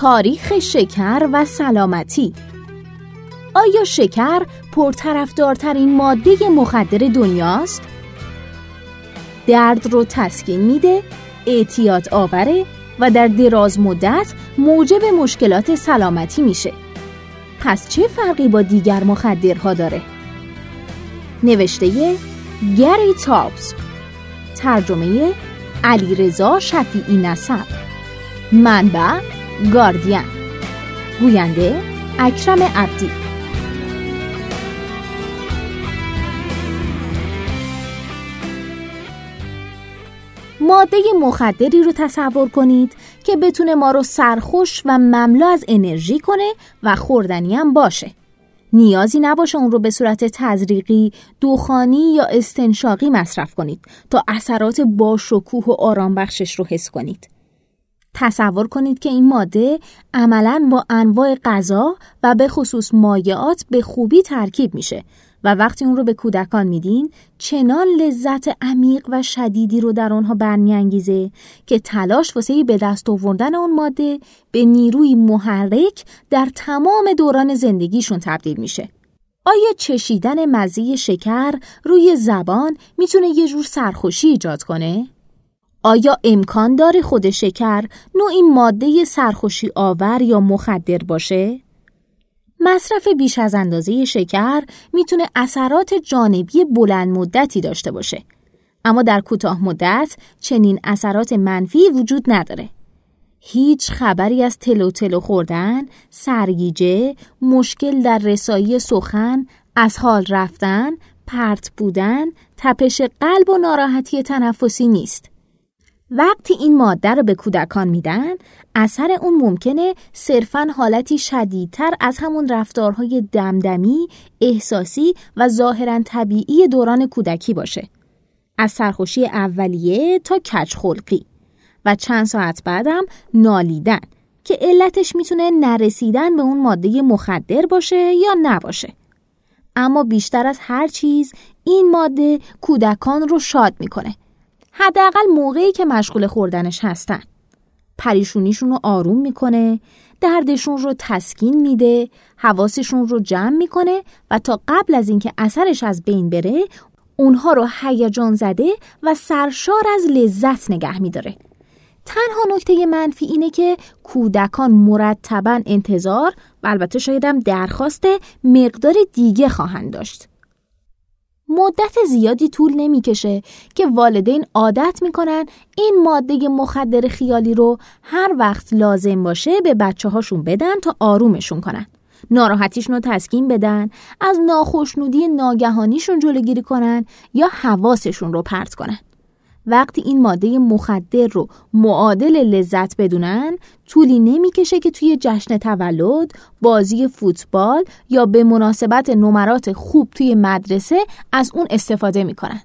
تاریخ شکر و سلامتی آیا شکر پرطرفدارترین ماده مخدر دنیاست؟ درد رو تسکین میده، اعتیاد آوره و در دراز مدت موجب مشکلات سلامتی میشه. پس چه فرقی با دیگر مخدرها داره؟ نوشته گری تابز ترجمه علی رضا شفیعی نسب منبع گاردین گوینده اکرم عبدی ماده مخدری رو تصور کنید که بتونه ما رو سرخوش و مملو از انرژی کنه و خوردنی هم باشه. نیازی نباشه اون رو به صورت تزریقی، دخانی یا استنشاقی مصرف کنید تا اثرات باشکوه و آرام بخشش رو حس کنید. تصور کنید که این ماده عملا با انواع غذا و به خصوص مایعات به خوبی ترکیب میشه و وقتی اون رو به کودکان میدین چنان لذت عمیق و شدیدی رو در آنها برمیانگیزه که تلاش واسه به دست آوردن اون ماده به نیروی محرک در تمام دوران زندگیشون تبدیل میشه. آیا چشیدن مزه شکر روی زبان می‌تونه یه جور سرخوشی ایجاد کنه؟ آیا امکان داره خود شکر نوعی ماده سرخوشی آور یا مخدر باشه؟ مصرف بیش از اندازه شکر می‌تونه اثرات جانبی بلند مدتی داشته باشه. اما در کوتاه مدت چنین اثرات منفی وجود نداره. هیچ خبری از تلو تلو خوردن، سرگیجه، مشکل در رسایی سخن، از حال رفتن، پرت بودن، تپش قلب و ناراحتی تنفسی نیست. وقتی این ماده رو به کودکان میدن اثر اون ممکنه صرفا حالتی شدیدتر از همون رفتارهای دمدمی، احساسی و ظاهرا طبیعی دوران کودکی باشه. از سرخوشی اولیه تا کچ خلقی و چند ساعت بعدم نالیدن که علتش می‌تونه نرسیدن به اون ماده مخدر باشه یا نباشه. اما بیشتر از هر چیز این ماده کودکان رو شاد می‌کنه حداقل موقعی که مشغول خوردنش هستن. پریشونیشون رو آروم می‌کنه دردشون رو تسکین میده حواسشون رو جمع می‌کنه و تا قبل از اینکه اثرش از بین بره اونها رو هیجان زده و سرشار از لذت نگه میداره. تنها نکته منفی اینه که کودکان مرتبا انتظار و البته شایدم درخواست مقدار دیگه خواهند داشت. مدت زیادی طول نمی‌کشه که والدین عادت می‌کنن این ماده مخدر خیالی رو هر وقت لازم باشه به بچه هاشون بدن تا آرومشون کنن. ناراحتیشون رو تسکین بدن، از ناخشنودی ناگهانیشون جلوگیری کنن یا حواسشون رو پرت کنن. وقتی این ماده مخدر رو معادل لذت بدونن طولی نمی‌کشه که توی جشن تولد بازی فوتبال یا به مناسبت نمرات خوب توی مدرسه از اون استفاده می‌کنن.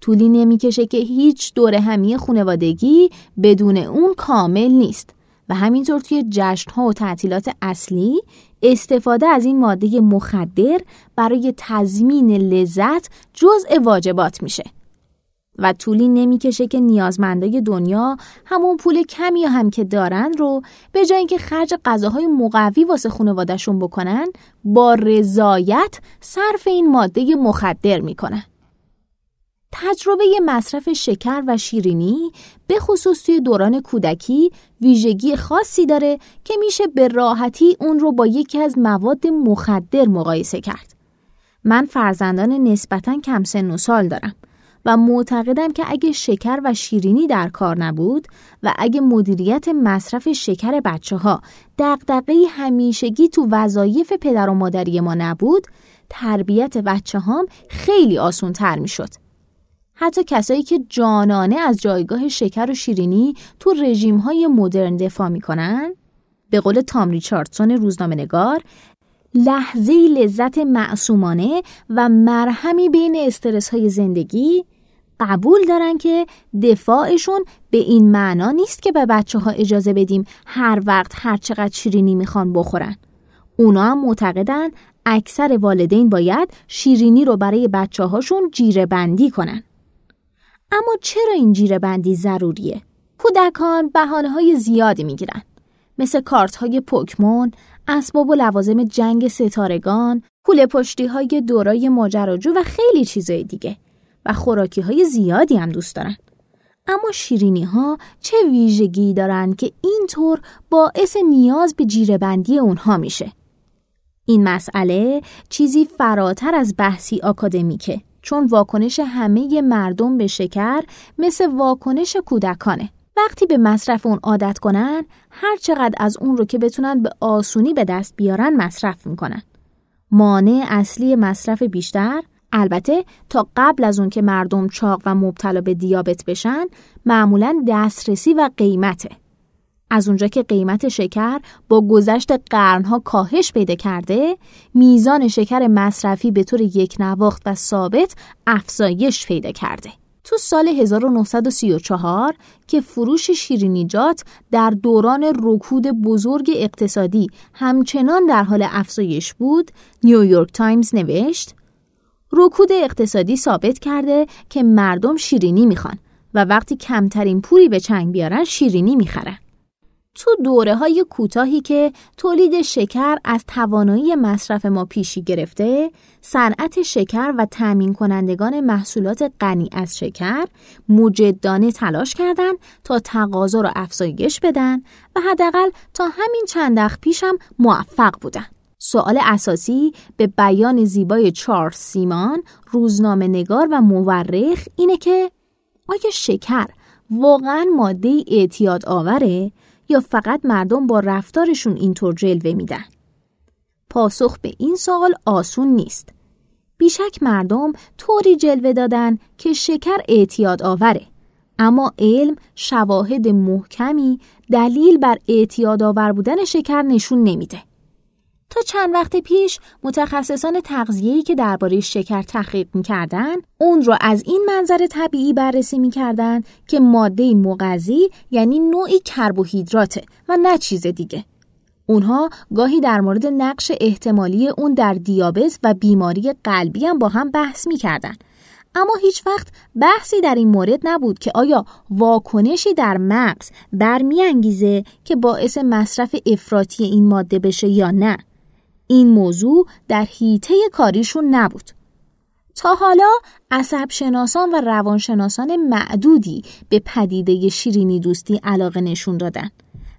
طولی نمی‌کشه که هیچ دور همی خانوادگی بدون اون کامل نیست. و همینطور توی جشن ها و تعطیلات اصلی استفاده از این ماده مخدر برای تضمین لذت جزء واجبات میشه. و طولی نمی‌کشه که نیازمندای دنیا همون پول کمی هم که دارن رو به جای اینکه خرج غذاهای مقوی واسه خانوادهشون بکنن با رضایت صرف این ماده مخدر می‌کنن. تجربه مصرف شکر و شیرینی به خصوص توی دوران کودکی ویژگی خاصی داره که میشه به راحتی اون رو با یکی از مواد مخدر مقایسه کرد. من فرزندان نسبتا کم سن و سال دارم. و معتقدم که اگه شکر و شیرینی در کار نبود و اگه مدیریت مصرف شکر بچه ها دقدقه همیشگی تو وظایف پدر و مادری ما نبود تربیت بچه هام خیلی آسون تر می شد. حتی کسایی که جانانه از جایگاه شکر و شیرینی تو رژیم های مدرن دفاع می‌کنن به قول تام ریچاردسون روزنامه نگار لحظه لذت معصومانه و مرهمی بین استرس های زندگی قبول دارن که دفاعشون به این معنا نیست که به بچه ها اجازه بدیم هر وقت هر چقدر شیرینی می‌خوان بخورن. اونا هم معتقدن اکثر والدین باید شیرینی رو برای بچه هاشون جیره بندی کنن. اما چرا این جیره بندی ضروریه؟ کودکان بحانه های زیادی می‌گیرن. مثل کارت های پوکمون، اسباب و لوازم جنگ ستارگان، کوله پشتی های دورای ماجراجو و خیلی چیزای دیگه و خوراکی های زیادی هم دوست دارن. اما شیرینی ها چه ویژگی دارن که اینطور باعث نیاز به جیرهبندی اونها میشه؟ این مسئله چیزی فراتر از بحثی آکادمیکه چون واکنش همه مردم به شکر مثل واکنش کودکانه. وقتی به مصرف اون عادت کنن هر چقدر از اون رو که بتونن به آسونی به دست بیارن مصرف می‌کنن. مانع اصلی مصرف بیشتر البته تا قبل از اون که مردم چاق و مبتلا به دیابت بشن معمولا دسترسی و قیمته. از اونجا که قیمت شکر با گذشت قرنها کاهش پیدا کرده، میزان شکر مصرفی به طور یک نواخت و ثابت افزایش پیدا کرده. تو سال 1934 که فروش شیرینیجات در دوران رکود بزرگ اقتصادی همچنان در حال افزایش بود، نیویورک تایمز نوشت رکود اقتصادی ثابت کرده که مردم شیرینی می‌خوان و وقتی کمترین پولی به چنگ بیارن شیرینی می‌خرن. تو دوره های کوتاهی که تولید شکر از توانایی مصرف ما پیشی گرفته، صنعت شکر و تأمین کنندگان محصولات غنی از شکر مجدانه تلاش کردند تا تقاضا را افزایش بدن و حداقل تا همین چند وقت پیشم موفق بودن. سوال اساسی به بیان زیبای چارلز سیمان روزنامه نگار و مورخ اینه که آیا شکر واقعا ماده اعتیاد آوره یا فقط مردم با رفتارشون اینطور جلوه میدن؟ پاسخ به این سوال آسون نیست. بیشک مردم طوری جلوه دادن که شکر اعتیاد آوره. اما علم شواهد محکمی دلیل بر اعتیاد آور بودن شکر نشون نمیده. تا چند وقت پیش متخصصان تغذیه‌ای که درباره شکر تحقیق می‌کردند اون را از این منظر طبیعی بررسی می‌کردند که ماده مغذی یعنی نوعی کربوهیدراته و نه چیز دیگه. اونها گاهی در مورد نقش احتمالی اون در دیابت و بیماری قلبی هم با هم بحث می‌کردند اما هیچ وقت بحثی در این مورد نبود که آیا واکنشی در مغز برمیانگیزه که باعث مصرف افراطی این ماده بشه یا نه. این موضوع در حیطه کاریشون نبود. تا حالا عصب شناسان و روانشناسان معدودی به پدیده شیرینی دوستی علاقه نشون دادن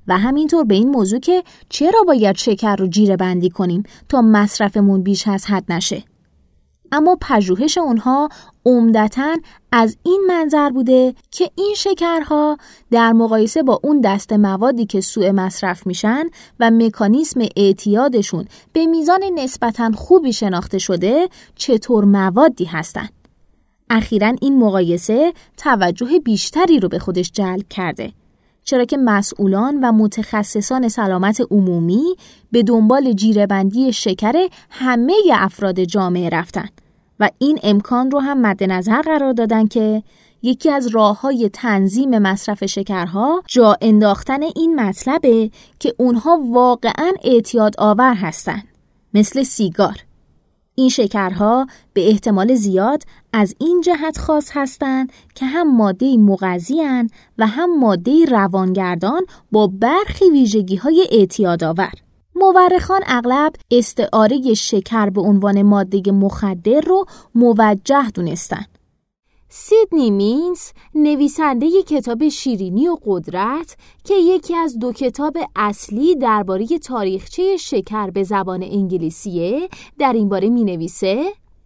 و همینطور به این موضوع که چرا باید شکر رو جیره بندی کنیم تا مصرفمون بیش از حد نشه. اما پژوهش اونها عمدتا از این منظر بوده که این شکرها در مقایسه با اون دست موادی که سوء مصرف میشن و مکانیسم اعتیادشون به میزان نسبتا خوبی شناخته شده چطور موادی هستند. اخیرا این مقایسه توجه بیشتری رو به خودش جلب کرده. چرا که مسئولان و متخصصان سلامت عمومی به دنبال جیرهبندی شکر همه افراد جامعه رفتن و این امکان رو هم مد نظر قرار دادن که یکی از راه های تنظیم مصرف شکرها جا انداختن این مطلبه که اونها واقعا اعتیاد آور هستند مثل سیگار این شکرها به احتمال زیاد از این جهت خاص هستند که هم ماده مغذی و هم ماده روانگردان با برخی ویژگی های اعتیاد آور. مورخان اغلب استعاره شکر به عنوان ماده مخدر رو موجه دونستن. سیدنی مینز نویسنده کتاب شیرینی و قدرت که یکی از دو کتاب اصلی درباره تاریخچه شکر به زبان انگلیسیه در این باره می نویسه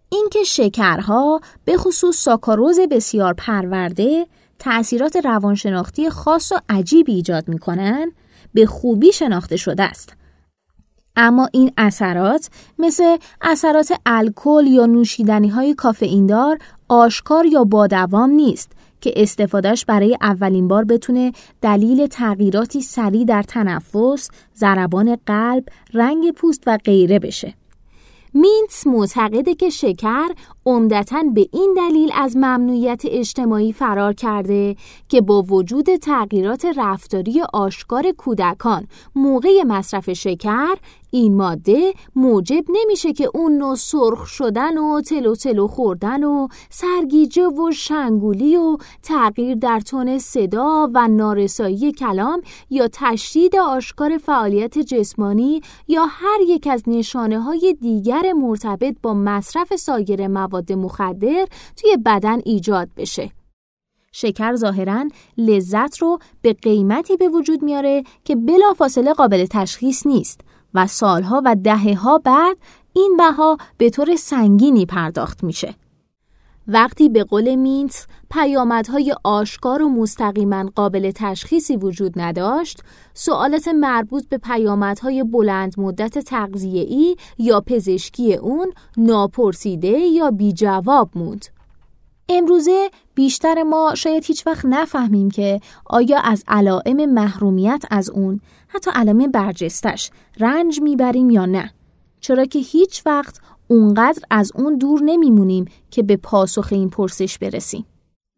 اینکه شکرها به خصوص ساکاروز بسیار پرورده تأثیرات روانشناختی خاص و عجیبی ایجاد می کنن به خوبی شناخته شده است اما این اثرات مثل اثرات الکل یا نوشیدنی های کافئیندار آشکار یا با دوام نیست که استفادهش برای اولین بار بتونه دلیل تغییراتی سریع در تنفس، ضربان قلب، رنگ پوست و غیره بشه. مینتس معتقده که شکر عمدتا به این دلیل از ممنوعیت اجتماعی فرار کرده که با وجود تغییرات رفتاری آشکار کودکان موقع مصرف شکر این ماده موجب نمیشه که اون نوع سرخ شدن و تلو تلو خوردن و سرگیجه و شنگولی و تغییر در تون صدا و نارسایی کلام یا تشدید آشکار فعالیت جسمانی یا هر یک از نشانه های دیگر مرتبط با مصرف سایر مواد مخدر توی بدن ایجاد بشه. شکر ظاهرا لذت رو به قیمتی به وجود میاره که بلافاصله قابل تشخیص نیست و سالها و دهه ها بعد این بها به طور سنگینی پرداخت میشه. وقتی به قول مینت پیامدهای آشکار و مستقیما قابل تشخیصی وجود نداشت، سوالات مربوط به پیامدهای بلند مدت تغذیه‌ای یا پزشکی اون ناپرسیده یا بی جواب موند. امروزه بیشتر ما شاید هیچ وقت نفهمیم که آیا از علائم محرومیت از اون حتی علائم برجستش رنج می‌بریم یا نه چرا که هیچ وقت اونقدر از اون دور نمیمونیم که به پاسخ این پرسش برسیم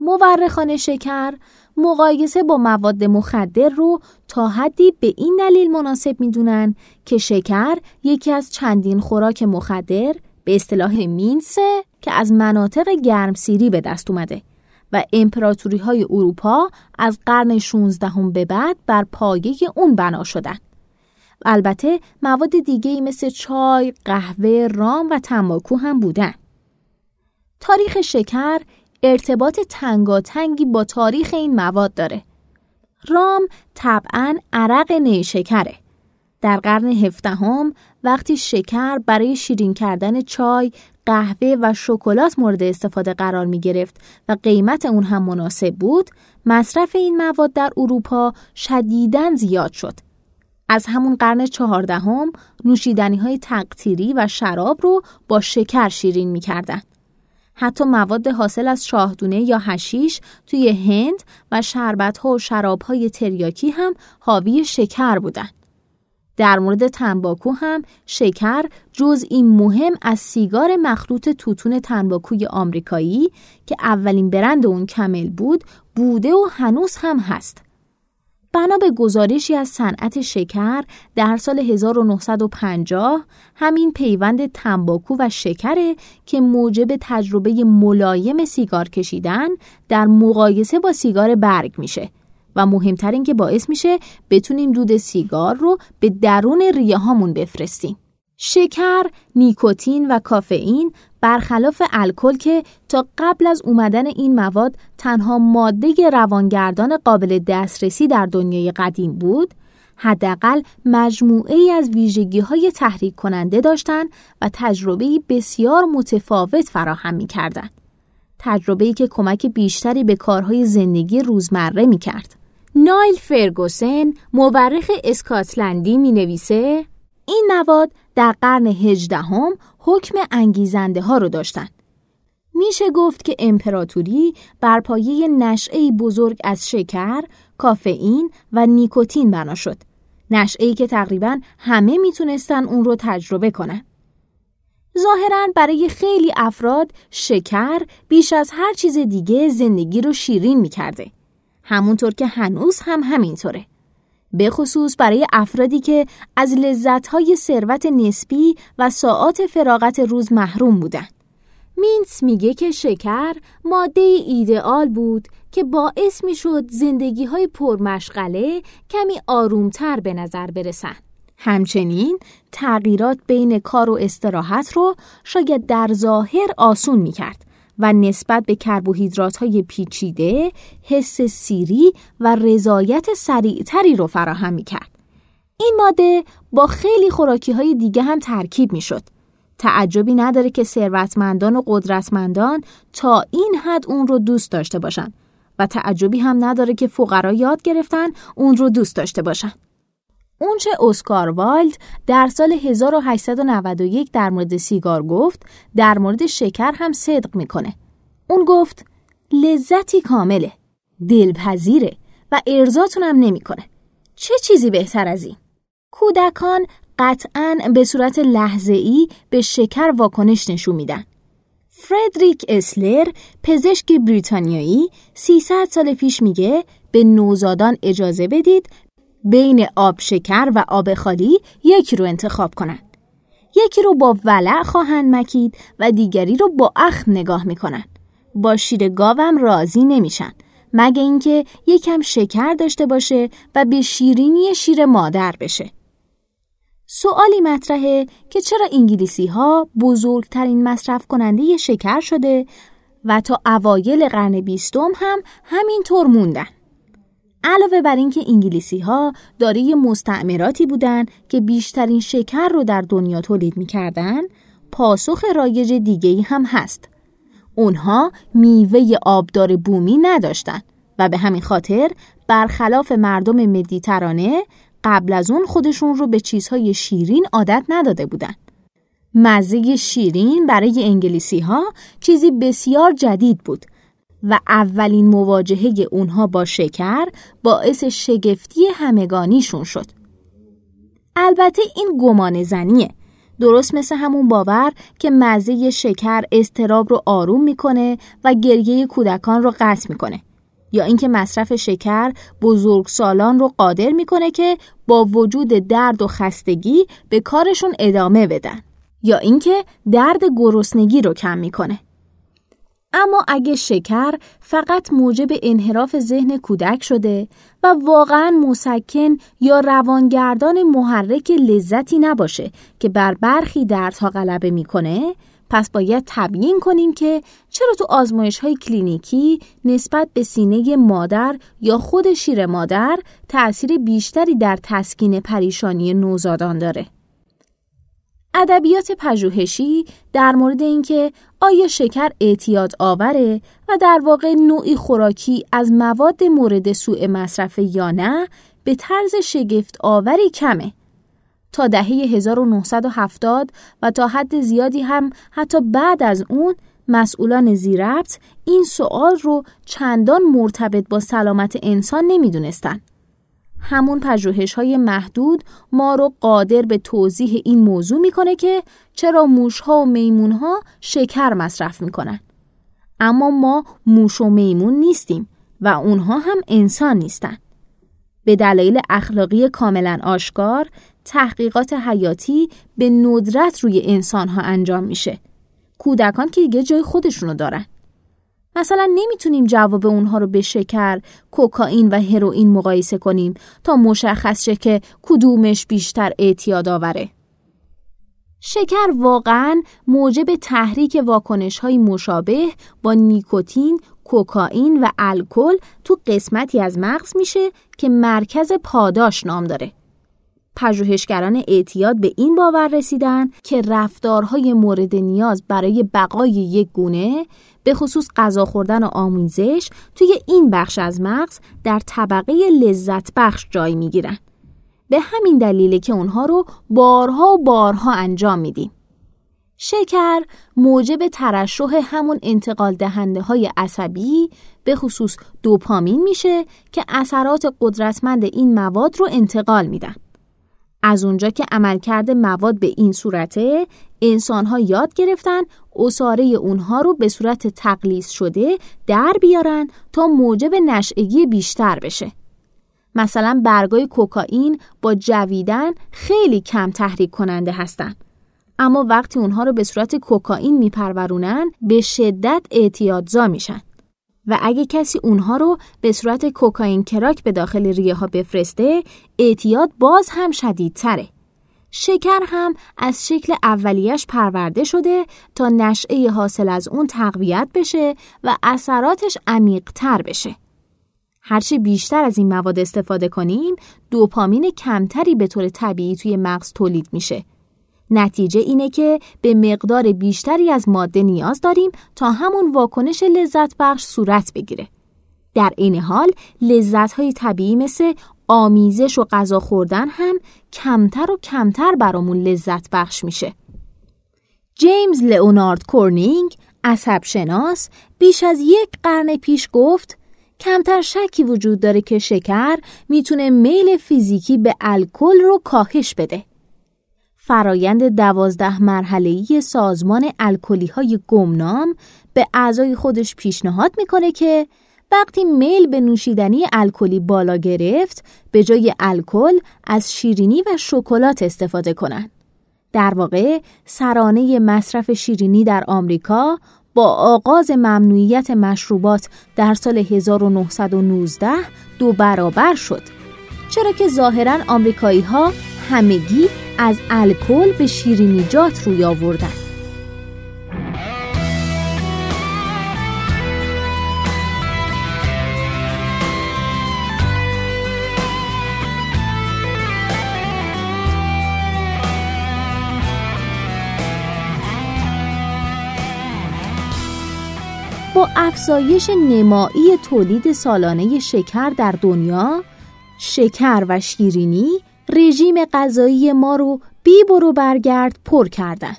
مورخان شکر مقایسه با مواد مخدر رو تا حدی به این دلیل مناسب می‌دونن که شکر یکی از چندین خوراک مخدر به اصطلاح مینسه که از مناطق گرمسیری به دست اومده و امپراتوری های اروپا از قرن 16 هم به بعد بر پایه اون بنا شدن. البته مواد دیگه مثل چای، قهوه، رام و تنباکو هم بودن. تاریخ شکر ارتباط تنگاتنگی با تاریخ این مواد داره. رام طبعا عرق نیشکره. در قرن هفدهم وقتی شکر برای شیرین کردن چای، قهوه و شکلات مورد استفاده قرار می گرفت و قیمت اون هم مناسب بود، مصرف این مواد در اروپا شدیداً زیاد شد. از همون قرن چهاردهم نوشیدنی های تقطیری و شراب رو با شکر شیرین می کردن. حتی مواد حاصل از شاهدونه یا هشیش توی هند و شربت ها و شراب های تریاکی هم حاوی شکر بودند. در مورد تنباکو هم شکر جزئی مهم از سیگار مخلوط توتون تنباکوی آمریکایی که اولین برند اون کمل بود بوده و هنوز هم هست. بنا به گزارشی از صنعت شکر در سال 1950 همین پیوند تنباکو و شکره که موجب تجربه ملایم سیگار کشیدن در مقایسه با سیگار برگ میشه و مهمتر این که باعث میشه بتونیم دود سیگار رو به درون ریه هامون بفرستیم. شکر، نیکوتین و کافئین برخلاف الکل که تا قبل از اومدن این مواد تنها ماده روانگردان قابل دسترسی در دنیای قدیم بود، حداقل مجموعه ای از ویژگی های تحریک کننده داشتند و تجربه بسیار متفاوت فراهم می کردن. تجربه که کمک بیشتری به کارهای زندگی روزمره می کرد. نایل فرگوسن مورخ اسکاتلندی می نویسه این مواد در قرن هجدهم حکم انگیزنده ها رو داشتن. میشه گفت که امپراتوری بر پایه نشعه بزرگ از شکر، کافئین و نیکوتین بنا شد. نشعه که تقریبا همه می‌تونستن اون رو تجربه کنن. ظاهرا برای خیلی افراد شکر بیش از هر چیز دیگه زندگی رو شیرین می‌کرده. همونطور که هنوز هم همینطوره. به خصوص برای افرادی که از لذتهای ثروت نسبی و ساعات فراغت روز محروم بودن. مینس میگه که شکر ماده ایدئال بود که باعث می‌شد زندگی های پرمشغله کمی آرومتر به نظر برسن. همچنین تغییرات بین کار و استراحت رو شاید در ظاهر آسون می‌کرد و نسبت به کربوهیدرات های پیچیده حس سیری و رضایت سریعتری رو فراهم می کرد. این ماده با خیلی خوراکی های دیگه هم ترکیب می شد. تعجبی نداره که ثروتمندان و قدرتمندان تا این حد اون رو دوست داشته باشن و تعجبی هم نداره که فقرا یاد گرفتن اون رو دوست داشته باشن. اونچه اسکار والد در سال 1891 در مورد سیگار گفت در مورد شکر هم صدق می‌کنه. اون گفت لذتی کامله، دلپذیره و ارزاتون هم نمی‌کنه. چه چیزی بهتر از این؟ کودکان قطعا به صورت لحظه به شکر واکنش نشون میدن. فردریک اسلر پزشک بریتانیایی 300 سال پیش میگه به نوزادان اجازه بدید بین آب شکر و آب خالی یکی رو انتخاب کنند. یکی رو با ولع خواهند مکید و دیگری رو با اخم نگاه می‌کنن. با شیر گاوم راضی نمیشن مگه اینکه یکم شکر داشته باشه و به شیرینی شیر مادر بشه. سوالی مطرحه که چرا انگلیسی ها بزرگترین مصرف کننده شکر شده و تا اوایل قرن بیستم هم همینطور موندن. علاوه بر اینکه انگلیسی ها دارای مستعمراتی بودند که بیشترین شکر رو در دنیا تولید می‌کردن پاسخ رایج دیگه هم هست. اونها میوه آبدار بومی نداشتند و به همین خاطر برخلاف مردم مدیترانه قبل از اون خودشون رو به چیزهای شیرین عادت نداده بودند. مزه شیرین برای انگلیسی ها چیزی بسیار جدید بود و اولین مواجهه اونها با شکر باعث شگفتی همگانیشون شد. البته این گمان زنیه. درست مثل همون باور که مزه شکر استراب رو آروم می‌کنه و گریه کودکان رو قطع می‌کنه. یا اینکه مصرف شکر بزرگ سالان رو قادر می‌کنه که با وجود درد و خستگی به کارشون ادامه بدن. یا اینکه درد گرسنگی رو کم می‌کنه. اما اگه شکر فقط موجب انحراف ذهن کودک شده و واقعا مسکن یا روانگردان محرک لذتی نباشه که بر برخی دردها غلبه می‌کنه پس باید تبیین کنیم که چرا تو آزمایش های کلینیکی نسبت به سینه مادر یا خود شیر مادر تأثیر بیشتری در تسکین پریشانی نوزادان داره. ادبیات پژوهشی در مورد اینکه آیا شکر اعتیاد آوره و در واقع نوعی خوراکی از مواد مورد سوء مصرف یا نه به طرز شگفت آوری کمه. تا دهه 1970 و تا حد زیادی هم حتی بعد از اون مسئولان زیربط این سوال رو چندان مرتبط با سلامت انسان نمی‌دونستن. همون پژوهش های محدود ما رو قادر به توضیح این موضوع می‌کنه که چرا موش ها و میمون ها شکر مصرف می‌کنن. اما ما موش و میمون نیستیم و اونها هم انسان نیستن. به دلایل اخلاقی کاملا آشکار تحقیقات حیاتی به ندرت روی انسان ها انجام میشه. کودکان که دیگه جای خودشونو دارن. مثلا نمی‌تونیم جواب اونها رو به شکر، کوکائین و هروئین مقایسه کنیم تا مشخص شه که کدومش بیشتر اعتیاد آوره. شکر واقعا موجب تحریک واکنش های مشابه با نیکوتین، کوکائین و الکل تو قسمتی از مغز میشه که مرکز پاداش نام داره. پژوهشگران اعتیاد به این باور رسیدن که رفتارهای مورد نیاز برای بقای یک گونه به خصوص غذا خوردن و آموزش توی این بخش از مغز در طبقه لذت بخش جای می‌گیرن. به همین دلیله که اونها رو بارها و بارها انجام میدیم. شکر موجب ترشح همون انتقال دهنده های عصبی به خصوص دوپامین میشه که اثرات قدرتمند این مواد رو انتقال میدن. از اونجا که عملکرد مواد به این صورته انسان ها یاد گرفتن اصاره اونها رو به صورت تقلیص شده در بیارن تا موجب نشعگی بیشتر بشه. مثلا برگای کوکائین با جویدن خیلی کم تحریک کننده هستن. اما وقتی اونها رو به صورت کوکائین میپرورونن به شدت اعتیادزا میشن. و اگه کسی اونها رو به صورت کوکائین کراک به داخل ریه ها بفرسته اعتیاد باز هم شدیدتره. شکر هم از شکل اولیش پرورده شده تا نشعه حاصل از اون تقویت بشه و اثراتش عمیقتر بشه. هرچی بیشتر از این مواد استفاده کنیم دوپامین کمتری به طور طبیعی توی مغز تولید میشه نتیجه اینه که به مقدار بیشتری از ماده نیاز داریم تا همون واکنش لذت بخش صورت بگیره. در این حال لذت های طبیعی مثل آمیزش و غذا خوردن هم کمتر و کمتر برامون لذت بخش میشه. جیمز لئونارد کورنینگ عصب شناس بیش از یک قرن پیش گفت کمتر شکی وجود داره که شکر می‌تونه میل فیزیکی به الکل رو کاهش بده. فرایند دوازده مرحله‌ای سازمان الکلی های گمنام به اعضای خودش پیشنهاد می‌کنه که وقتی میل به نوشیدنی الکلی بالا گرفت به جای الکل از شیرینی و شکلات استفاده کنند. در واقع سرانه مصرف شیرینی در آمریکا با آغاز ممنوعیت مشروبات در سال 1919 دو برابر شد چرا که ظاهرا آمریکایی ها همگی از الکل به شیرینیجات روی آوردن. با افزایش نمایی تولید سالانه شکر در دنیا شکر و شیرینی رژیم غذایی ما رو بی برو برگرد پر کردن.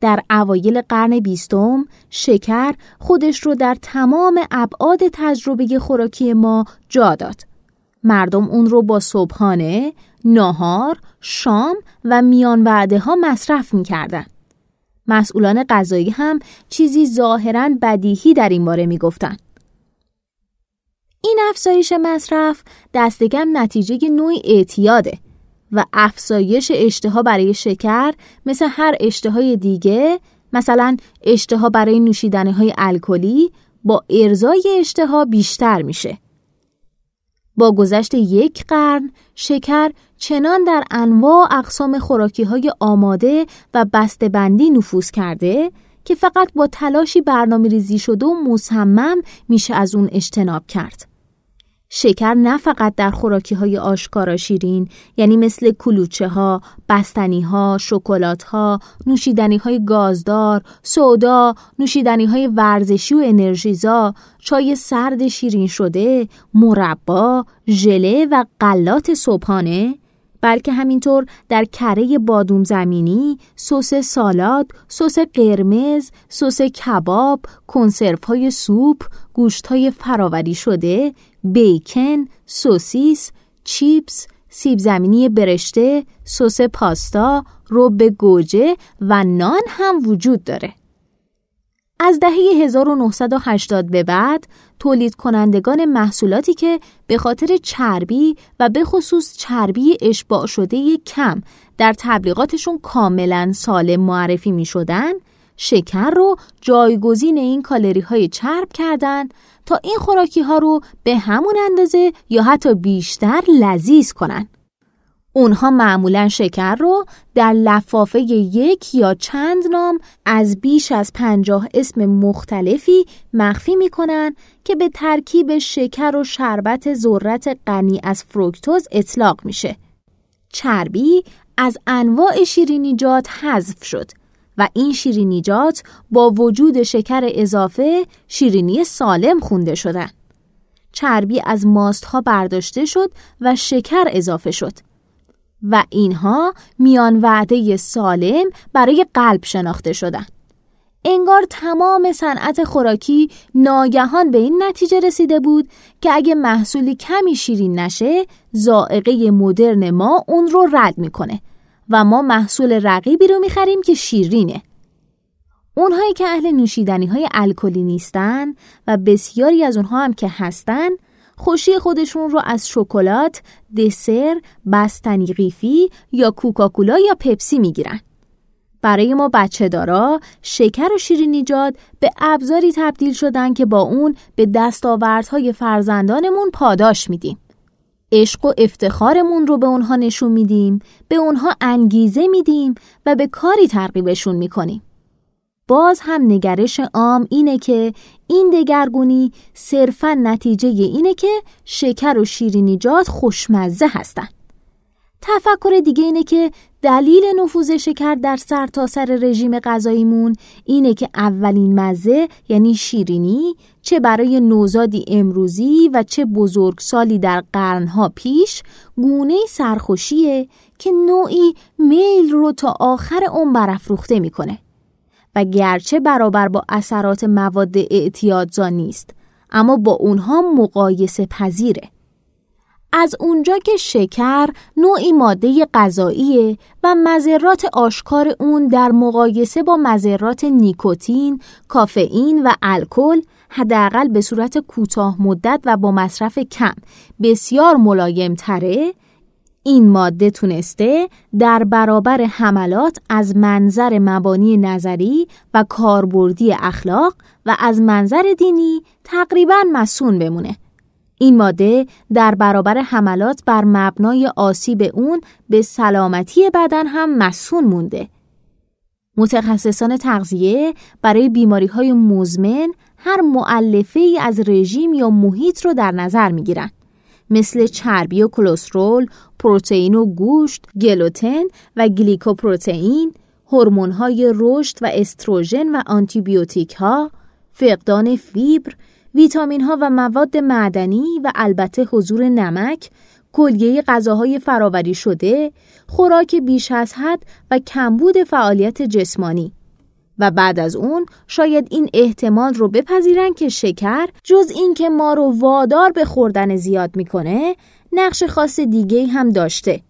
در اوایل قرن بیستم شکر خودش رو در تمام ابعاد تجربه خوراکی ما جا داد. مردم اون رو با صبحانه، ناهار، شام و میان وعده ها مصرف می کردن. مسئولان غذایی هم چیزی ظاهرا بدیهی در این باره می گفتن. این افزایش مصرف دستگم نتیجه نوعی اعتیاده و افزایش اشتها برای شکر مثل هر اشتهای دیگه مثلا اشتها برای نوشیدنی های الکلی با ارزای اشتها بیشتر میشه. با گذشت یک قرن شکر چنان در انواع اقسام خوراکی های آماده و بندی نفوذ کرده که فقط با تلاشی برنامه ریزی شده و مصمم میشه از اون اجتناب کرد. شکر نه فقط در خوراکی های آشکارا شیرین یعنی مثل کلوچه ها، بستنی ها، شکلات ها، نوشیدنی های گازدار، سودا، نوشیدنی های ورزشی و انرژیزا، چای سرد شیرین شده، مربا، ژله و غلات صبحانه بلکه همینطور در کره بادوم زمینی، سس سالاد، سس قرمز، سس کباب، کنسرف های سوپ، گوشت های فراوری شده، بیکن، سوسیس، چیپس، سیب زمینی برشته، سس پاستا، رب گوجه و نان هم وجود داره. از دهه 1980 به بعد تولید کنندگان محصولاتی که به خاطر چربی و به خصوص چربی اشباع شده کم در تبلیغاتشون کاملا سالم معرفی می شدن شکر رو جایگزین این کالری های چرب کردن تا این خوراکی ها رو به همون اندازه یا حتی بیشتر لذیذ کنن. اونها معمولا شکر رو در لفافه یک یا چند نام از بیش از پنجاه اسم مختلفی مخفی می‌کنن که به ترکیب شکر و شربت ذرت غنی از فروکتوز اطلاق میشه. چربی از انواع شیرینیجات حذف شد و این شیرینیجات با وجود شکر اضافه شیرینی سالم خونده شدن. چربی از ماست ها برداشته شد و شکر اضافه شد. و اینها میان وعده سالم برای قلب شناخته شدن. انگار تمام صنعت خوراکی ناگهان به این نتیجه رسیده بود که اگه محصولی کمی شیرین نشه زائقه مدرن ما اون رو رد می‌کنه و ما محصول رقیبی رو می‌خریم که شیرینه. اونهایی که اهل نوشیدنی های الکلی نیستن و بسیاری از اونها هم که هستن خوشی خودشون رو از شکلات، دسر، بستنی قیفی یا کوکاکولا یا پپسی می‌گیرن. برای ما بچه دارا شکر و شیرینیجات به ابزاری تبدیل شدن که با اون به دستاوردهای فرزندانمون پاداش میدیم. عشق و افتخارمون رو به اونها نشون میدیم، به اونها انگیزه میدیم و به کاری ترغیبشون می‌کنیم. باز هم نگرش عام اینه که این دگرگونی صرفا نتیجه اینه که شکر و شیرینیجات خوشمزه هستن. تفکر دیگه اینه که دلیل نفوذ شکر در سرتاسر سر رژیم غذاییمون اینه که اولین مزه یعنی شیرینی چه برای نوزادی امروزی و چه بزرگسالی در قرنها پیش گونه سرخوشیه که نوعی میل رو تا آخر اون برافروخته می‌کنه. و گرچه برابر با اثرات مواد اعتیادزا نیست اما با اونها مقایسه پذیره از اونجا که شکر نوعی ماده غذاییه و مذرات آشکار اون در مقایسه با مذرات نیکوتین، کافئین و الکل حداقل به صورت کوتاه مدت و با مصرف کم بسیار ملایم تره این ماده تونسته در برابر حملات از منظر مبانی نظری و کاربردی اخلاق و از منظر دینی تقریبا مسون بمونه. این ماده در برابر حملات بر مبنای آسیب اون به سلامتی بدن هم مسون مونده. متخصصان تغذیه برای بیماری های مزمن هر معلفه ای از رژیم یا محیط رو در نظر می گیرن. مثل چربی و کلسترول، پروتئین و گوشت، گلوتن و گلیکوپروتئین، های رشد و استروژن و آنتیبیوتیک ها، فقدان فیبر، ویتامین ها و مواد معدنی و البته حضور نمک، کلیه غذاهای فراوری شده، خوراک بیش از حد و کمبود فعالیت جسمانی. و بعد از اون شاید این احتمال رو بپذیرن که شکر جز این که ما رو وادار به خوردن زیاد می‌کنه نقش خاص دیگه هم داشته.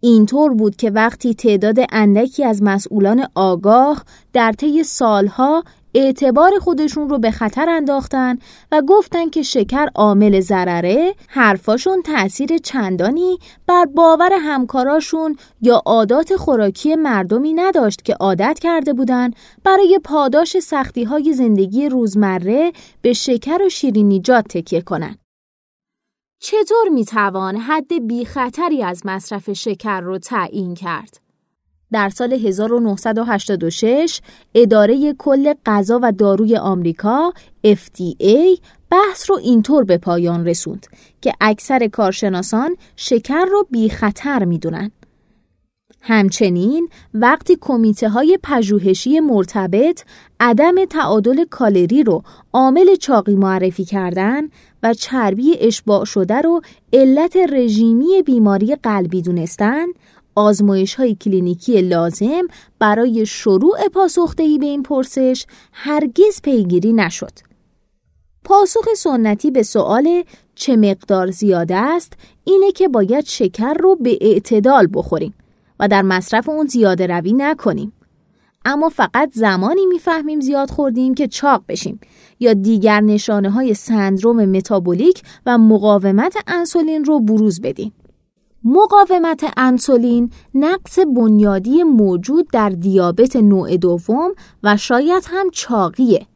اینطور بود که وقتی تعداد اندکی از مسئولان آگاه در طی سالها اعتبار خودشون رو به خطر انداختن و گفتن که شکر عامل ضرره حرفاشون تأثیر چندانی بر باور همکاراشون یا عادات خوراکی مردمی نداشت که عادت کرده بودن برای پاداش سختی های زندگی روزمره به شکر و شیرینیجات تکیه کنند. چطور می‌توان حد بی خطری از مصرف شکر رو تعیین کرد؟ در سال 1986 اداره کل غذا و داروی آمریکا FDA بحث رو اینطور به پایان رسوند که اکثر کارشناسان شکر رو بی خطر می‌دونن. همچنین وقتی کمیته های پژوهشی مرتبط عدم تعادل کالری رو عامل چاقی معرفی کردن و چربی اشباع شده رو علت رژیمی بیماری قلبی دونستن آزمایش های کلینیکی لازم برای شروع پاسخدهی به این پرسش هرگز پیگیری نشد. پاسخ سنتی به سوال چه مقدار زیاده است اینه که باید شکر رو به اعتدال بخوریم و در مصرف اون زیاده روی نکنیم. اما فقط زمانی می‌فهمیم زیاد خوردیم که چاق بشیم یا دیگر نشانه های سندروم متابولیک و مقاومت انسولین رو بروز بدیم. مقاومت انسولین نقص بنیادی موجود در دیابت نوع دوم و شاید هم چاقیه.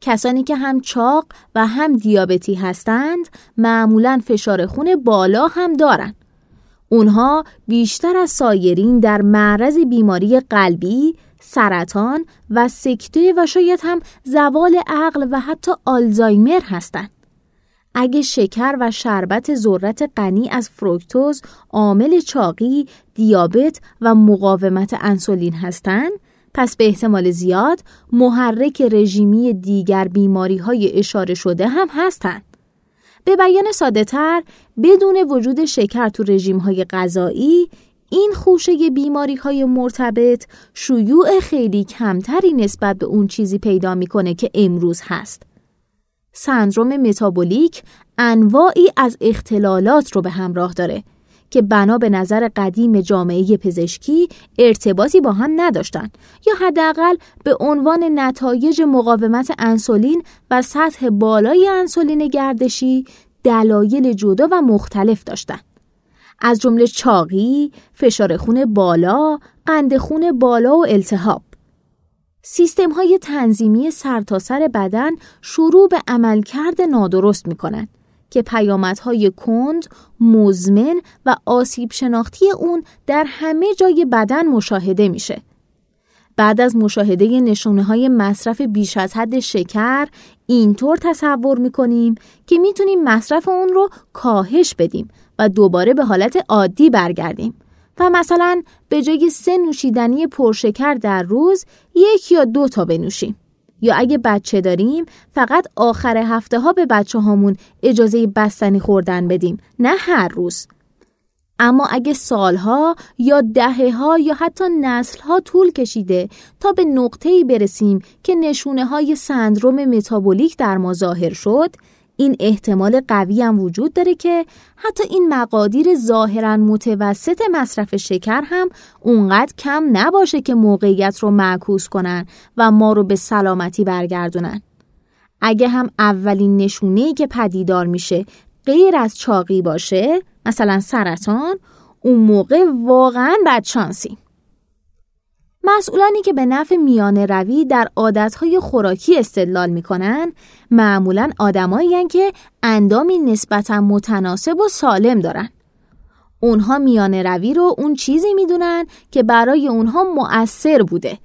کسانی که هم چاق و هم دیابتی هستند معمولا فشار خون بالا هم دارند. اونها بیشتر از سایرین در معرض بیماری قلبی، سرطان و سکته و شاید هم زوال عقل و حتی آلزایمر هستند. اگه شکر و شربت ذرت غنی از فروکتوز عامل چاقی، دیابت و مقاومت انسولین هستند، پس به احتمال زیاد محرک رژیمی دیگر بیماری های اشاره شده هم هستند. به بیان ساده تر، بدون وجود شکر تو رژیم های غذایی، این خوشه بیماری های مرتبط شیوع خیلی کمتری نسبت به اون چیزی پیدا می‌کنه که امروز هست. سندروم متابولیک انواعی از اختلالات رو به همراه داره که بنا به نظر قدیم جامعه پزشکی ارتباطی با هم نداشتن یا حداقل به عنوان نتایج مقاومت انسولین و سطح بالای انسولین گردشی دلایل جدا و مختلف داشتند. از جمله چاقی، فشار خون بالا، قند خون بالا و التهاب. سیستم های تنظیمی سرتاسر سر بدن شروع به عملکرد نادرست می کنند که پیامدهای کند، مزمن و آسیب شناختی اون در همه جای بدن مشاهده میشه. بعد از مشاهده نشونه های مصرف بیش از حد شکر اینطور تصور می‌کنیم که می‌تونیم مصرف اون رو کاهش بدیم و دوباره به حالت عادی برگردیم. و مثلا به جای سه نوشیدنی پرشکر در روز یک یا دو تا بنوشیم. یا اگه بچه داریم فقط آخر هفته ها به بچه هامون اجازه بستنی خوردن بدیم نه هر روز. اما اگه سالها یا دهه ها یا حتی نسل ها طول کشیده تا به نقطه‌ای برسیم که نشونه های سندروم متابولیک در ما ظاهر شد این احتمال قوی هم وجود داره که حتی این مقادیر ظاهرا متوسط مصرف شکر هم اونقدر کم نباشه که موقعیت رو معکوس کنن و ما رو به سلامتی برگردونن. اگه هم اولین نشونه که پدیدار میشه غیر از چاقی باشه مثلا سرطان اون موقع واقعا بدشانسی مسئولانی که به نفع میانه روی در عادتهای خوراکی استدلال می‌کنن معمولا آدمایی که اندامی نسبتا متناسب و سالم دارن. اونها میانه روی رو اون چیزی می‌دونن که برای اونها مؤثر بوده.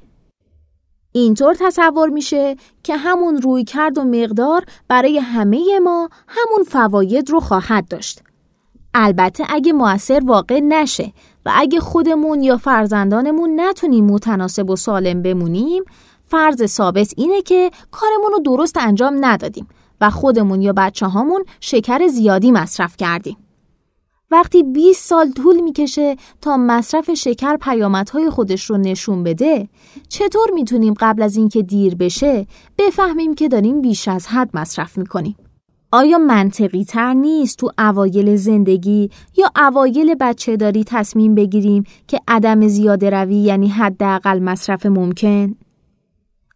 اینطور تصور میشه که همون روی کرد و مقدار برای همه ما همون فواید رو خواهد داشت. البته اگه موثر واقع نشه و اگه خودمون یا فرزندانمون نتونیم متناسب و سالم بمونیم فرض ثابت اینه که کارمون رو درست انجام ندادیم و خودمون یا بچه هامون شکر زیادی مصرف کردیم. وقتی 20 سال طول می‌کشه تا مصرف شکر پیامدهای خودش رو نشون بده چطور می‌تونیم قبل از اینکه دیر بشه بفهمیم که داریم بیش از حد مصرف می‌کنیم آیا منطقی تر نیست تو اوایل زندگی یا اوایل بچه داری تصمیم بگیریم که عدم زیاده روی یعنی حداقل مصرف ممکن؟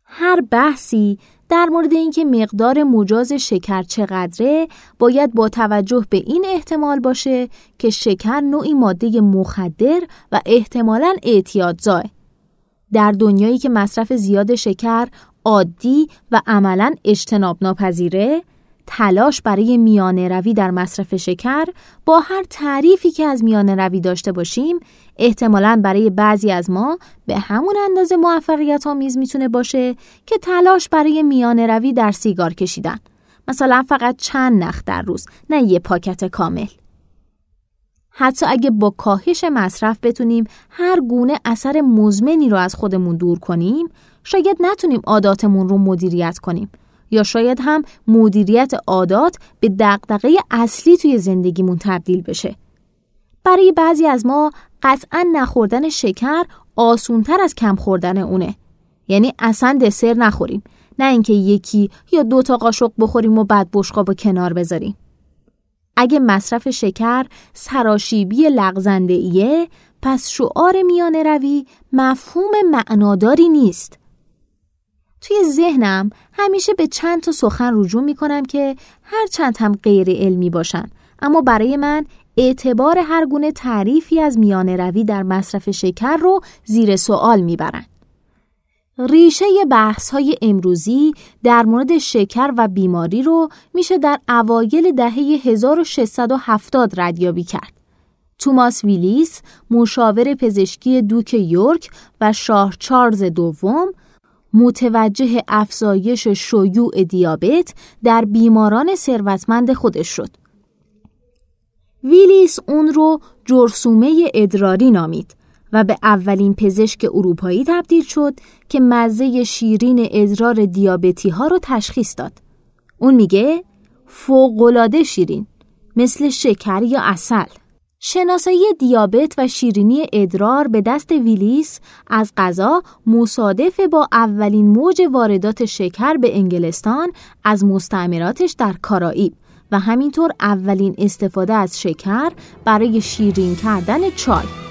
هر بحثی در مورد اینکه مقدار مجاز شکر چقدره باید با توجه به این احتمال باشه که شکر نوعی ماده مخدر و احتمالاً اعتیادزای. در دنیایی که مصرف زیاد شکر عادی و عملا اجتناب ناپذیره تلاش برای میانه روی در مصرف شکر با هر تعریفی که از میانه روی داشته باشیم احتمالا برای بعضی از ما به همون اندازه موفقیت آمیز می‌تونه باشه که تلاش برای میانه روی در سیگار کشیدن. مثلا فقط چند نخ در روز نه یه پاکت کامل. حتی اگه با کاهش مصرف بتونیم هر گونه اثر مزمنی رو از خودمون دور کنیم شاید نتونیم عاداتمون رو مدیریت کنیم. یا شاید هم مدیریت عادات به دقدقه اصلی توی زندگیمون تبدیل بشه. برای بعضی از ما قطعا نخوردن شکر آسونتر از کم خوردن اونه. یعنی اصلا دسر نخوریم. نه اینکه یکی یا دو تا قاشق بخوریم و بعد بشقاب کنار بذاریم. اگه مصرف شکر سراشیبی لغزنده ایه پس شعار میانه روی مفهوم معناداری نیست. توی ذهنم همیشه به چند تا سخن رجوع می کنم که هر چند هم غیر علمی باشن اما برای من اعتبار هر گونه تعریفی از میان روی در مصرف شکر رو زیر سوال می‌برن. ریشه بحث های امروزی در مورد شکر و بیماری رو میشه در اوایل دهه 1670 ردیابی کرد. توماس ویلیس، مشاور پزشکی دوک یورک و شاه چارلز دوم متوجه افزایش شیوع دیابت در بیماران ثروتمند خودش شد. ویلیس اون رو جرسومه ادراری نامید و به اولین پزشک اروپایی تبدیل شد که مزه شیرین ادرار دیابتی ها رو تشخیص داد. اون میگه فوقلاده شیرین مثل شکر یا اصل. شناسایی دیابت و شیرینی ادرار به دست ویلیس از غذا مصادف با اولین موج واردات شکر به انگلستان از مستعمراتش در کارائیب و همینطور اولین استفاده از شکر برای شیرین کردن چای.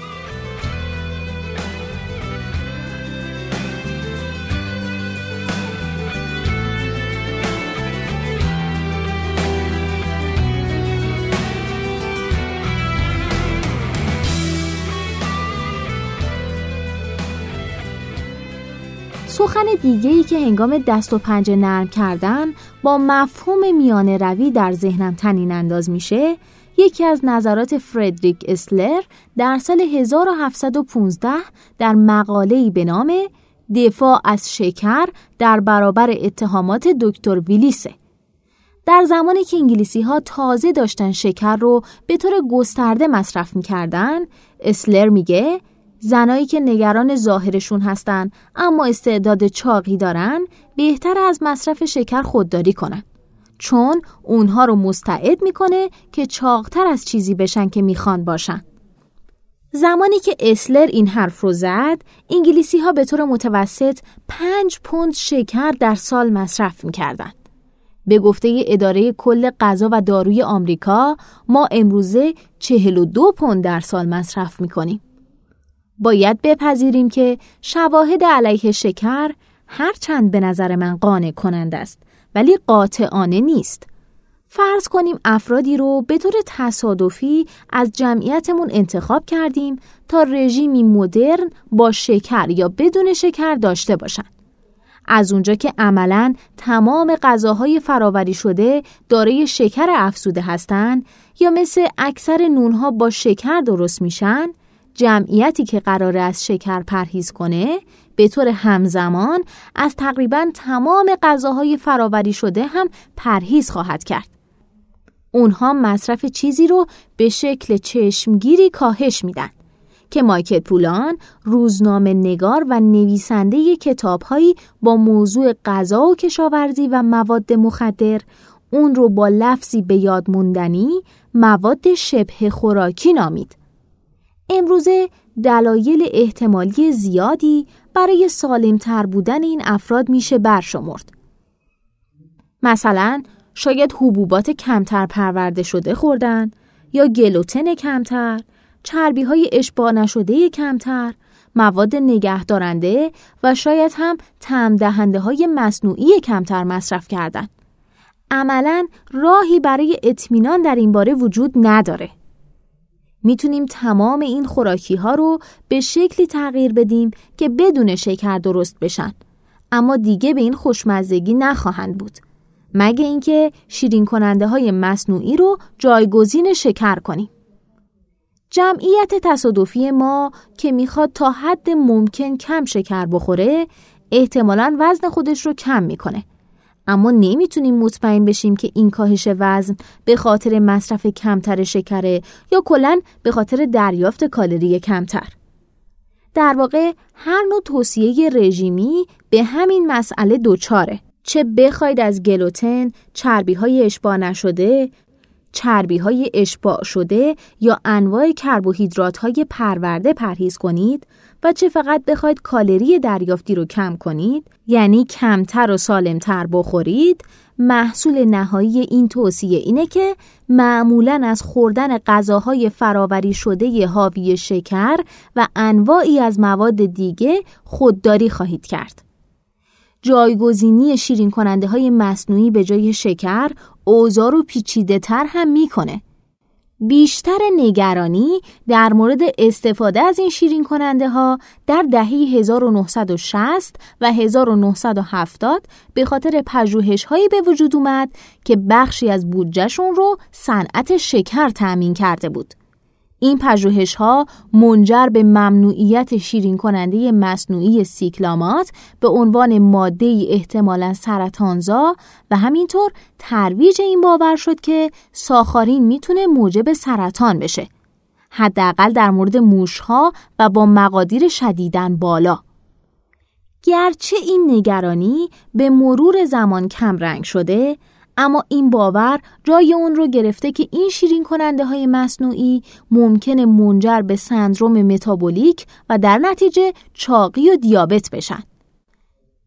سخن دیگه که هنگام دست و پنجه نرم کردن با مفهوم میانه روی در ذهنم تنین انداز میشه یکی از نظرات فردریک اسلر در سال 1715 در مقاله‌ای به نام دفاع از شکر در برابر اتهامات دکتر ویلیسه. در زمانی که انگلیسی ها تازه داشتن شکر رو به طور گسترده مصرف می‌کردن اسلر میگه زنایی که نگران ظاهرشون هستن اما استعداد چاقی دارن بهتر از مصرف شکر خودداری کنن. چون اونها رو مستعد می‌کنه که چاقتر از چیزی بشن که می‌خوان باشن. زمانی که اسلر این حرف رو زد انگلیسی ها به طور متوسط پنج پوند شکر در سال مصرف می‌کردن. به گفته اداره کل غذا و داروی آمریکا ما امروزه 42 پوند در سال مصرف می کنیم. باید بپذیریم که شواهد علیه شکر هرچند به نظر من قانع کنند است ولی قاطعانه نیست. فرض کنیم افرادی رو به طور تصادفی از جمعیتمون انتخاب کردیم تا رژیمی مدرن با شکر یا بدون شکر داشته باشند. از اونجا که عملا تمام غذاهای فراوری شده دارای شکر افزوده هستند یا مثل اکثر نونها با شکر درست میشن جمعیتی که قرار از شکر پرهیز کنه به طور همزمان از تقریبا تمام غذاهای فراوری شده هم پرهیز خواهد کرد. اونها مصرف چیزی رو به شکل چشمگیری کاهش میدن که مایکل پولان روزنامه نگار و نویسنده کتابهایی با موضوع غذا و کشاورزی و مواد مخدر اون رو با لفظی به یاد موندنی مواد شبه خوراکی نامید. امروزه دلایل احتمالی زیادی برای سالمتر بودن این افراد میشه برشمرد. مثلا شاید حبوبات کمتر پرورده شده خوردن یا گلوتن کمتر، چربی های اشباع نشده کمتر، مواد نگهدارنده و شاید هم تم دهنده های مصنوعی کمتر مصرف کردن. عملا راهی برای اطمینان در این باره وجود نداره. می‌تونیم تمام این خوراکی ها رو به شکلی تغییر بدیم که بدون شکر درست بشن. اما دیگه به این خوشمزگی نخواهند بود. مگه اینکه شیرین کننده های مصنوعی رو جایگزین شکر کنیم. جمعیت تصادفی ما که می‌خواد تا حد ممکن کم شکر بخوره احتمالا وزن خودش رو کم می‌کنه. اما نمی‌تونیم مطمئن بشیم که این کاهش وزن به خاطر مصرف کمتر شکره یا کلا به خاطر دریافت کالری کمتر. در واقع هر نوع توصیه رژیمی به همین مسئله دوچاره. چه بخواید از گلوتن، چربی های اشباع نشده، چربی های اشباع شده یا انواع کربوهیدرات های پرورده پرهیز کنید و چه فقط بخواید کالری دریافتی رو کم کنید یعنی کمتر و سالمتر بخورید محصول نهایی این توصیه اینه که معمولا از خوردن غذاهای فراوری شده حاوی شکر و انواعی از مواد دیگه خودداری خواهید کرد. جایگزینی شیرین کننده های مصنوعی به جای شکر اوزار و پیچیده تر هم می‌کنه. بیشتر نگرانی در مورد استفاده از این شیرین کننده ها در دهه 1960 و 1970 به خاطر پژوهش هایی به وجود اومد که بخشی از بودجهشون رو صنعت شکر تأمین کرده بود. این پژوهش ها منجر به ممنوعیت شیرین کننده مصنوعی سیکلامات به عنوان ماده احتمالا سرطانزا و همینطور ترویج این باور شد که ساخارین می‌تونه موجب سرطان بشه. حداقل در مورد موشها و با مقادیر شدیدن بالا. گرچه این نگرانی به مرور زمان کم رنگ شده اما این باور جای اون رو گرفته که این شیرین کننده های مصنوعی ممکن منجر به سندروم متابولیک و در نتیجه چاقی و دیابت بشن.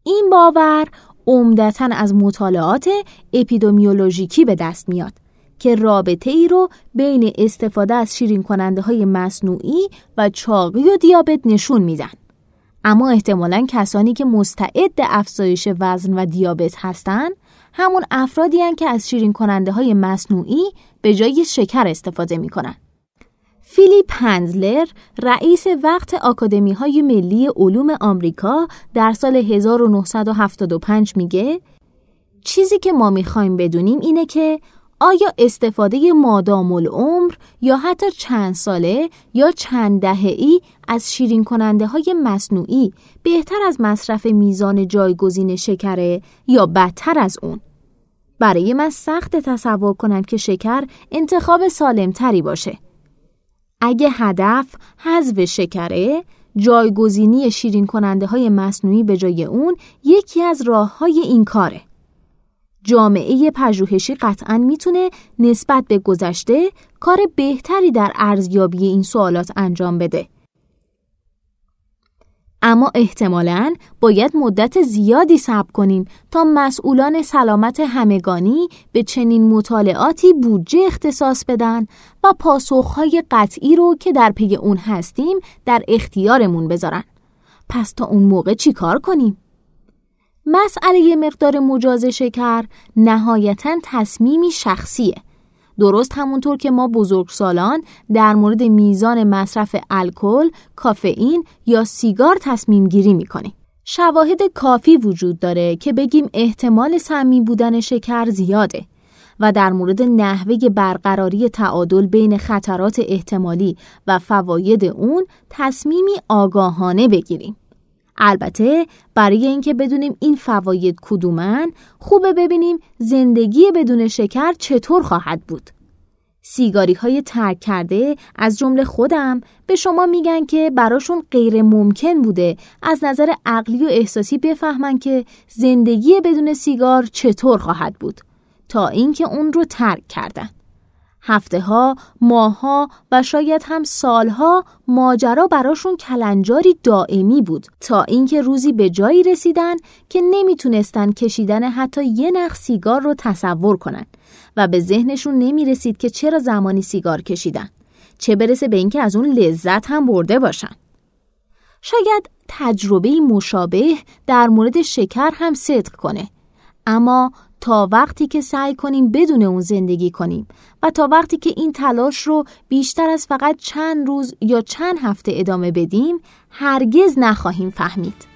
این باور عمدتا از مطالعات اپیدمیولوژیکی به دست میاد که رابطه ای رو بین استفاده از شیرین کننده های مصنوعی و چاقی و دیابت نشون میدن. اما احتمالا کسانی که مستعد افزایش وزن و دیابت هستند همون افرادی هن که از شیرین کننده های مصنوعی به جای شکر استفاده می کنن. فیلیپ هنزلر رئیس وقت آکادمی های ملی علوم آمریکا در سال 1975 میگه چیزی که ما می‌خوایم بدونیم اینه که آیا استفاده مادام العمر یا حتی چند ساله یا چند دهه از شیرین کننده های مصنوعی بهتر از مصرف میزان جایگزین شکره یا بدتر از اون؟ برای من سخت تصور کنم که شکر انتخاب سالمتری باشه. اگه هدف حذف شکره، جایگزینی شیرین کننده های مصنوعی به جای اون یکی از راه های این کاره. جامعه پژوهشی قطعا می‌تونه نسبت به گذشته کار بهتری در ارزیابی این سوالات انجام بده. اما احتمالاً باید مدت زیادی صبر کنیم تا مسئولان سلامت همگانی به چنین مطالعاتی بودجه اختصاص بدن و پاسخهای قطعی رو که در پی اون هستیم در اختیارمون بذارن. پس تا اون موقع چی کار کنیم؟ مسئله مقدار مجاز شکر نهایتا تصمیمی شخصیه. درست همونطور که ما بزرگسالان در مورد میزان مصرف الکل، کافئین یا سیگار تصمیم گیری می‌کنیم. شواهد کافی وجود داره که بگیم احتمال سمی بودن شکر زیاده و در مورد نحوه برقراری تعادل بین خطرات احتمالی و فواید اون تصمیمی آگاهانه بگیریم. البته برای اینکه بدونیم این فواید کدومن خوبه ببینیم زندگی بدون شکر چطور خواهد بود. سیگاری های ترک کرده از جمله خودم به شما میگن که براشون غیر ممکن بوده از نظر عقلی و احساسی بفهمن که زندگی بدون سیگار چطور خواهد بود تا اینکه اون رو ترک کردن. هفته ها، ماه ها و شاید هم سالها ماجرا براشون کلنجاری دائمی بود تا اینکه روزی به جایی رسیدن که نمی‌تونستن کشیدن حتی یه نخ سیگار رو تصور کنن و به ذهنشون نمی‌رسید که چرا زمانی سیگار کشیدن. چه برسه به اینکه از اون لذت هم برده باشن. شاید تجربه مشابه در مورد شکر هم صدق کنه. اما تا وقتی که سعی کنیم بدون اون زندگی کنیم و تا وقتی که این تلاش رو بیشتر از فقط چند روز یا چند هفته ادامه بدیم هرگز نخواهیم فهمید.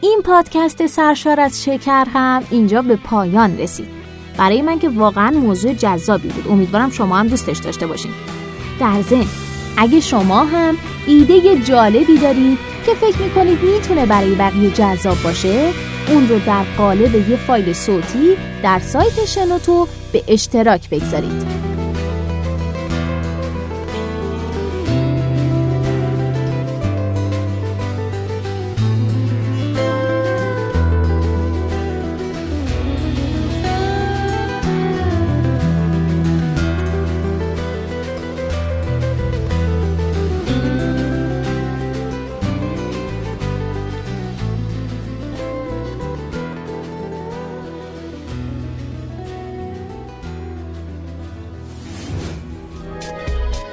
این پادکست سرشار از شکر هم اینجا به پایان رسید. برای من که واقعا موضوع جذابی بود. امیدوارم شما هم دوستش داشته باشین. در ضمن اگه شما هم ایده جالبی دارید که فکر می‌کنید می‌تونه برای بقیه جذاب باشه اون رو در قالب یه فایل صوتی در سایت شنوتو به اشتراک بگذارید.